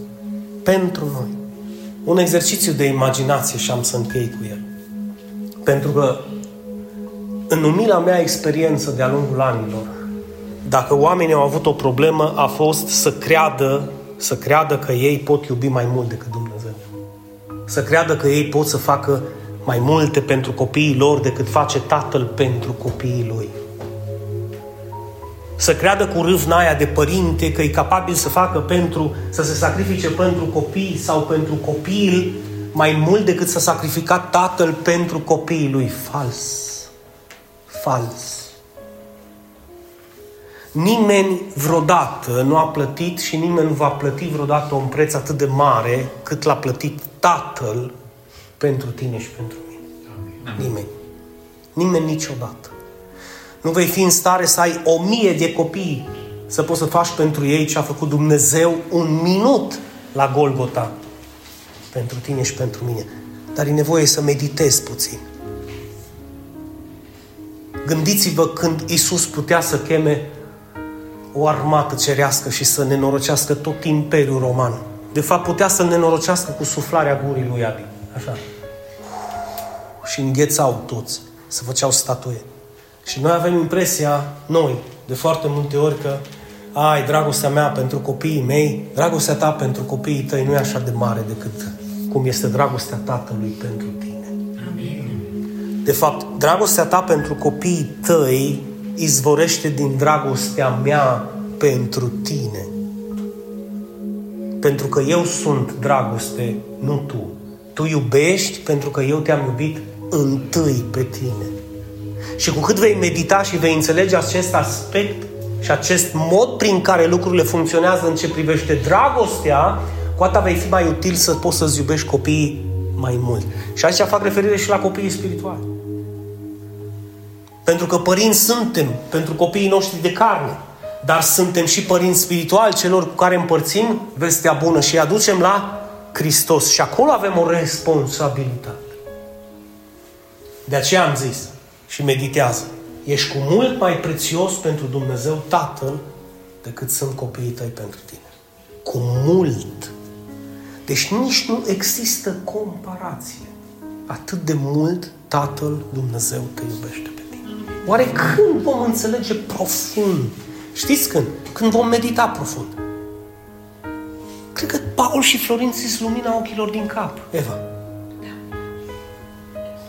Pentru noi. Un exercițiu de imaginație și am să închei cu el. Pentru că în umila mea experiență de-a lungul anilor, dacă oamenii au avut o problemă, a fost să creadă, să creadă că ei pot iubi mai mult decât Dumnezeu. Să creadă că ei pot să facă mai multe pentru copiii lor decât face tatăl pentru copiii lui. Să creadă cu râvna aia de părinte că e capabil să facă pentru, să se sacrifice pentru copii sau pentru copil mai mult decât să sacrifica tatăl pentru copiii lui. Fals. Fals. Nimeni vreodată nu a plătit și nimeni nu va plăti vreodată un preț atât de mare cât l-a plătit Tatăl pentru tine și pentru mine. Nimeni. Nimeni niciodată. Nu vei fi în stare să ai o mie de copii să poți să faci pentru ei ce a făcut Dumnezeu un minut la Golgota pentru tine și pentru mine. Dar e nevoie să meditezi puțin. Gândiți-vă când Isus putea să cheme o armată cerească și să nenorocească tot Imperiul Roman. De fapt, putea să nenorocească cu suflarea gurii lui Abi. Așa. Și înghețau toți. să făceau statuie. Și noi avem impresia, noi, de foarte multe ori că ai, dragostea mea pentru copiii mei, dragostea ta pentru copiii tăi nu e așa de mare decât cum este dragostea Tatălui pentru tine. Amin. De fapt, dragostea ta pentru copiii tăi izvorește din dragostea mea pentru tine. Pentru că eu sunt dragoste, nu tu. Tu iubești pentru că eu te-am iubit întâi pe tine. Și cu cât vei medita și vei înțelege acest aspect și acest mod prin care lucrurile funcționează în ce privește dragostea, cu atât vei fi mai util să poți să-ți iubești copiii mai mult. Și aici fac referire și la copiii spirituali. Pentru că părinți suntem pentru copiii noștri de carne, dar suntem și părinți spirituali celor cu care împărțim vestea bună și îi aducem la Hristos. Și acolo avem o responsabilitate. De aceea am zis și meditează. Ești cu mult mai prețios pentru Dumnezeu Tatăl decât sunt copiii tăi pentru tine. Cu mult. Deci nici nu există comparație. Atât de mult Tatăl Dumnezeu te iubește pe tine. Oare când vom înțelege profund? Știți când? Când vom medita profund. Cred că Paul și Florin ți lumina ochilor din cap. Eva.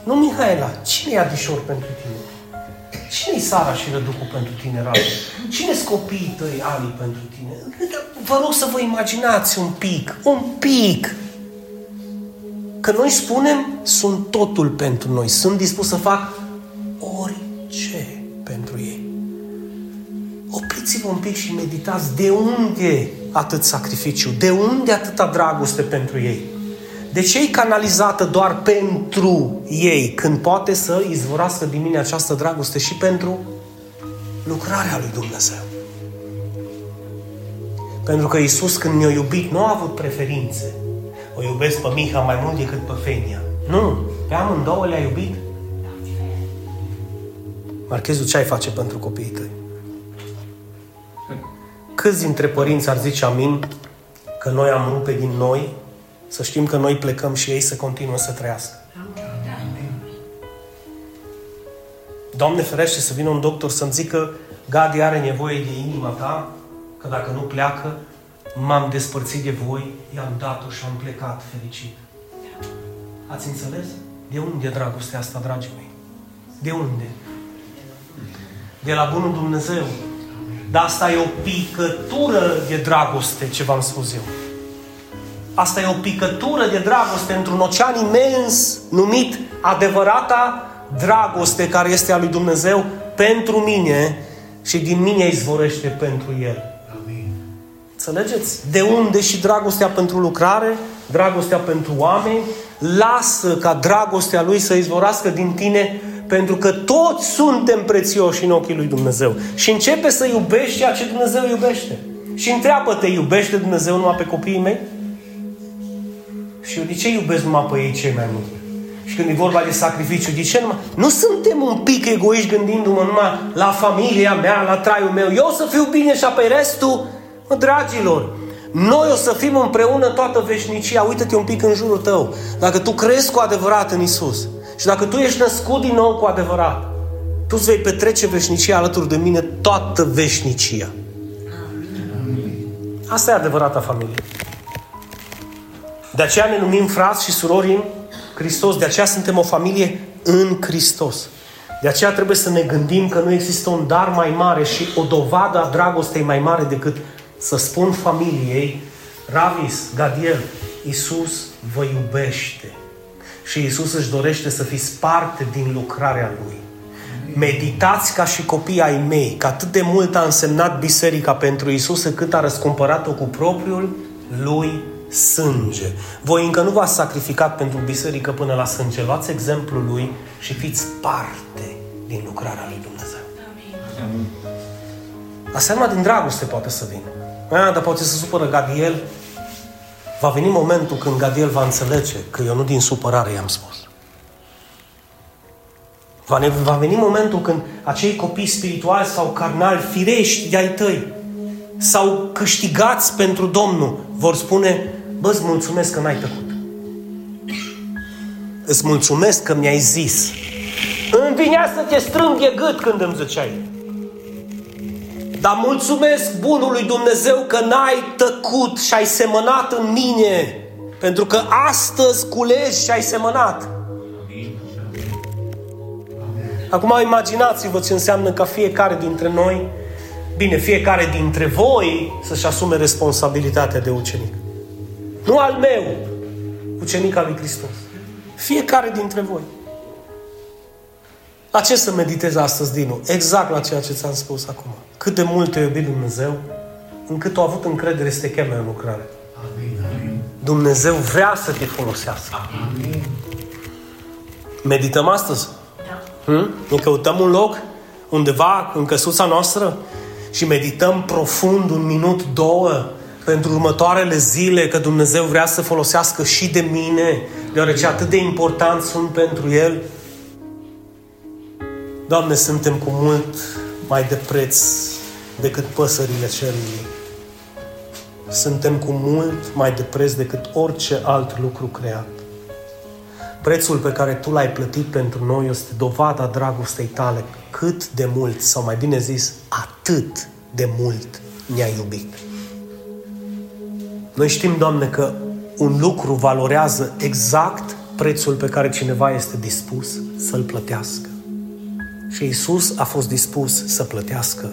Nu Mihaela, cine e Adișor pentru tine? Cine-i Sara și Răducul pentru tine, Radu? Cine-s copiii tăi, Ali, pentru tine? Vă rog să vă imaginați un pic, un pic. Că noi spunem, sunt totul pentru noi. Sunt dispus să fac Opriți-vă un pic și meditați de unde atât sacrificiu, de unde atâta dragoste pentru ei. De ce e canalizată doar pentru ei, când poate să izvorască din mine această dragoste și pentru lucrarea lui Dumnezeu? Pentru că Isus când ne-a iubit nu a avut preferințe. O iubesc pe Miha mai mult decât pe Fenia. Nu, pe amândouă le-a iubit. Marchezul, ce ai face pentru copiii tăi? Câți dintre părinți ar zice amin că noi am rupe din noi să știm că noi plecăm și ei să continuă să trăiască. Doamne ferește să vină un doctor să-mi zică Gadi are nevoie de inima ta, că dacă nu pleacă, m-am despărțit de voi, i-am dat-o și am plecat fericit. Ați înțeles? De unde e dragostea asta, dragii mei? De unde? De la Bunul Dumnezeu. Dar asta e o picătură de dragoste, ce v-am spus eu. Asta e o picătură de dragoste într-un ocean imens numit adevărata dragoste care este a lui Dumnezeu pentru mine și din mine izvorește pentru El. Amin. Înțelegeți? De unde și dragostea pentru lucrare, dragostea pentru oameni, lasă ca dragostea Lui să izvorască din tine pentru că toți suntem prețioși în ochii lui Dumnezeu. Și începe să iubești ceea ce Dumnezeu iubește. Și întreabă-te, iubește Dumnezeu numai pe copiii mei? Și eu de ce iubesc numai pe ei cei mai mult? Și când e vorba de sacrificiu, de ce numai? Nu suntem un pic egoiști gândindu-mă numai la familia mea, la traiul meu. Eu o să fiu bine și apoi restul, mă, dragilor, noi o să fim împreună toată veșnicia. Uită-te un pic în jurul tău. Dacă tu crezi cu adevărat în Isus și dacă tu ești născut din nou cu adevărat, tu îți vei petrece veșnicia alături de mine toată veșnicia. Asta e adevărata familie. De aceea ne numim frați și surori în Hristos. De aceea suntem o familie în Hristos. De aceea trebuie să ne gândim că nu există un dar mai mare și o dovadă a dragostei mai mare decât să spun familiei, Ravis, Gadiel, Isus vă iubește. Și Isus își dorește să fiți parte din lucrarea Lui. meditați ca și copii ai mei, că atât de mult a însemnat biserica pentru Isus, cât a răscumpărat-o cu propriul lui sânge. Voi încă nu v-ați sacrificat pentru biserică până la sânge. Luați exemplul lui și fiți parte din lucrarea lui Dumnezeu. Amin. Asemenea, din dragoste poate să vină. A, dar poate să supără Gadiel. Va veni momentul când Gadiel va înțelege că eu nu din supărare i-am spus. Va, ne, va veni momentul când acei copii spirituali sau carnali, firești de ai tăi, sau câștigați pentru Domnul, vor spune, bă, îți mulțumesc că n-ai tăcut. Îți mulțumesc că mi-ai zis. Îmi vinea să te strâng de gât când îmi ziceai. Dar mulțumesc bunului Dumnezeu că n-ai tăcut și ai semănat în mine. Pentru că astăzi culegi și ai semănat. Acum imaginați-vă ce înseamnă ca fiecare dintre noi, bine, fiecare dintre voi să-și asume responsabilitatea de ucenic. Nu al meu, ucenic al lui Hristos. Fiecare dintre voi. La ce să meditezi astăzi, Dinu? Exact la ceea ce ți-am spus acum. Cât de mult te iubit Dumnezeu, încât a avut încredere să te cheme în lucrare. Dumnezeu vrea să te folosească. Medităm astăzi? Hmm? Ne căutăm un loc undeva în căsuța noastră și medităm profund un minut, două pentru următoarele zile că Dumnezeu vrea să folosească și de mine, deoarece atât de important sunt pentru El. Doamne, suntem cu mult mai de preț decât păsările cerului. Suntem cu mult mai de preț decât orice alt lucru creat. Prețul pe care Tu l-ai plătit pentru noi este dovada dragostei Tale. Cât de mult, sau mai bine zis, atât de mult ne-ai iubit. Noi știm, Doamne, că un lucru valorează exact prețul pe care cineva este dispus să-l plătească. Și Isus a fost dispus să plătească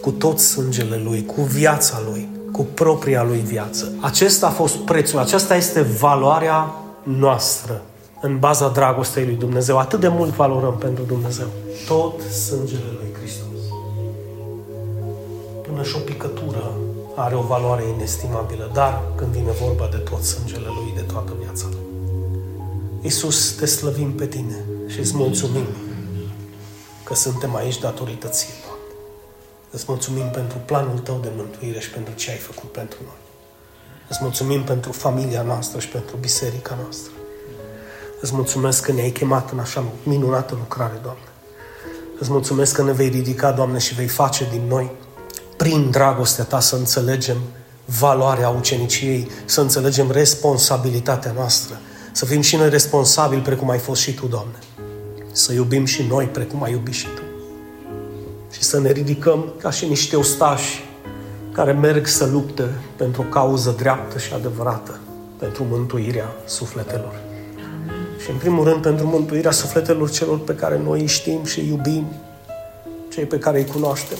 cu tot sângele Lui, cu viața Lui, cu propria Lui viață. Acesta a fost prețul, aceasta este valoarea noastră în baza dragostei Lui Dumnezeu. Atât de mult valorăm pentru Dumnezeu. Tot sângele Lui Hristos. Până și o picătură are o valoare inestimabilă, dar când vine vorba de tot sângele Lui, de toată viața Lui. Iisus, te slăvim pe Tine și îți mulțumim că suntem aici datorită Ție, Doamne. Îți mulțumim pentru planul Tău de mântuire și pentru ce ai făcut pentru noi. Îți mulțumim pentru familia noastră și pentru biserica noastră. Îți mulțumesc că ne-ai chemat în așa minunată lucrare, Doamne. Îți mulțumesc că ne vei ridica, Doamne, și vei face din noi, prin dragostea Ta, să înțelegem valoarea uceniciei, să înțelegem responsabilitatea noastră, să fim și noi responsabili precum ai fost și Tu, Doamne. Să iubim și noi precum ai iubit și Tu. Și să ne ridicăm ca și niște ostași care merg să lupte pentru o cauză dreaptă și adevărată, pentru mântuirea sufletelor. Și în primul rând pentru mântuirea sufletelor celor pe care noi îi știm și îi iubim, cei pe care îi cunoaștem.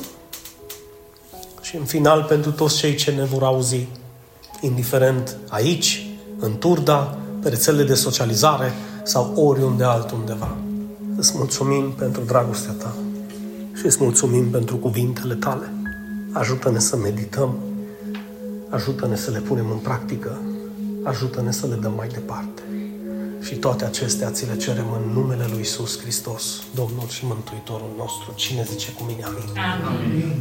Și în final pentru toți cei ce ne vor auzi, indiferent aici, în Turda, pe rețelele de socializare sau oriunde altundeva. Îți mulțumim pentru dragostea ta și îți mulțumim pentru cuvintele tale. Ajută-ne să medităm, ajută-ne să le punem în practică, ajută-ne să le dăm mai departe. Și toate acestea ți le cerem în numele Lui Isus Hristos, Domnul și Mântuitorul nostru. Cine zice cu mine amin? Amin.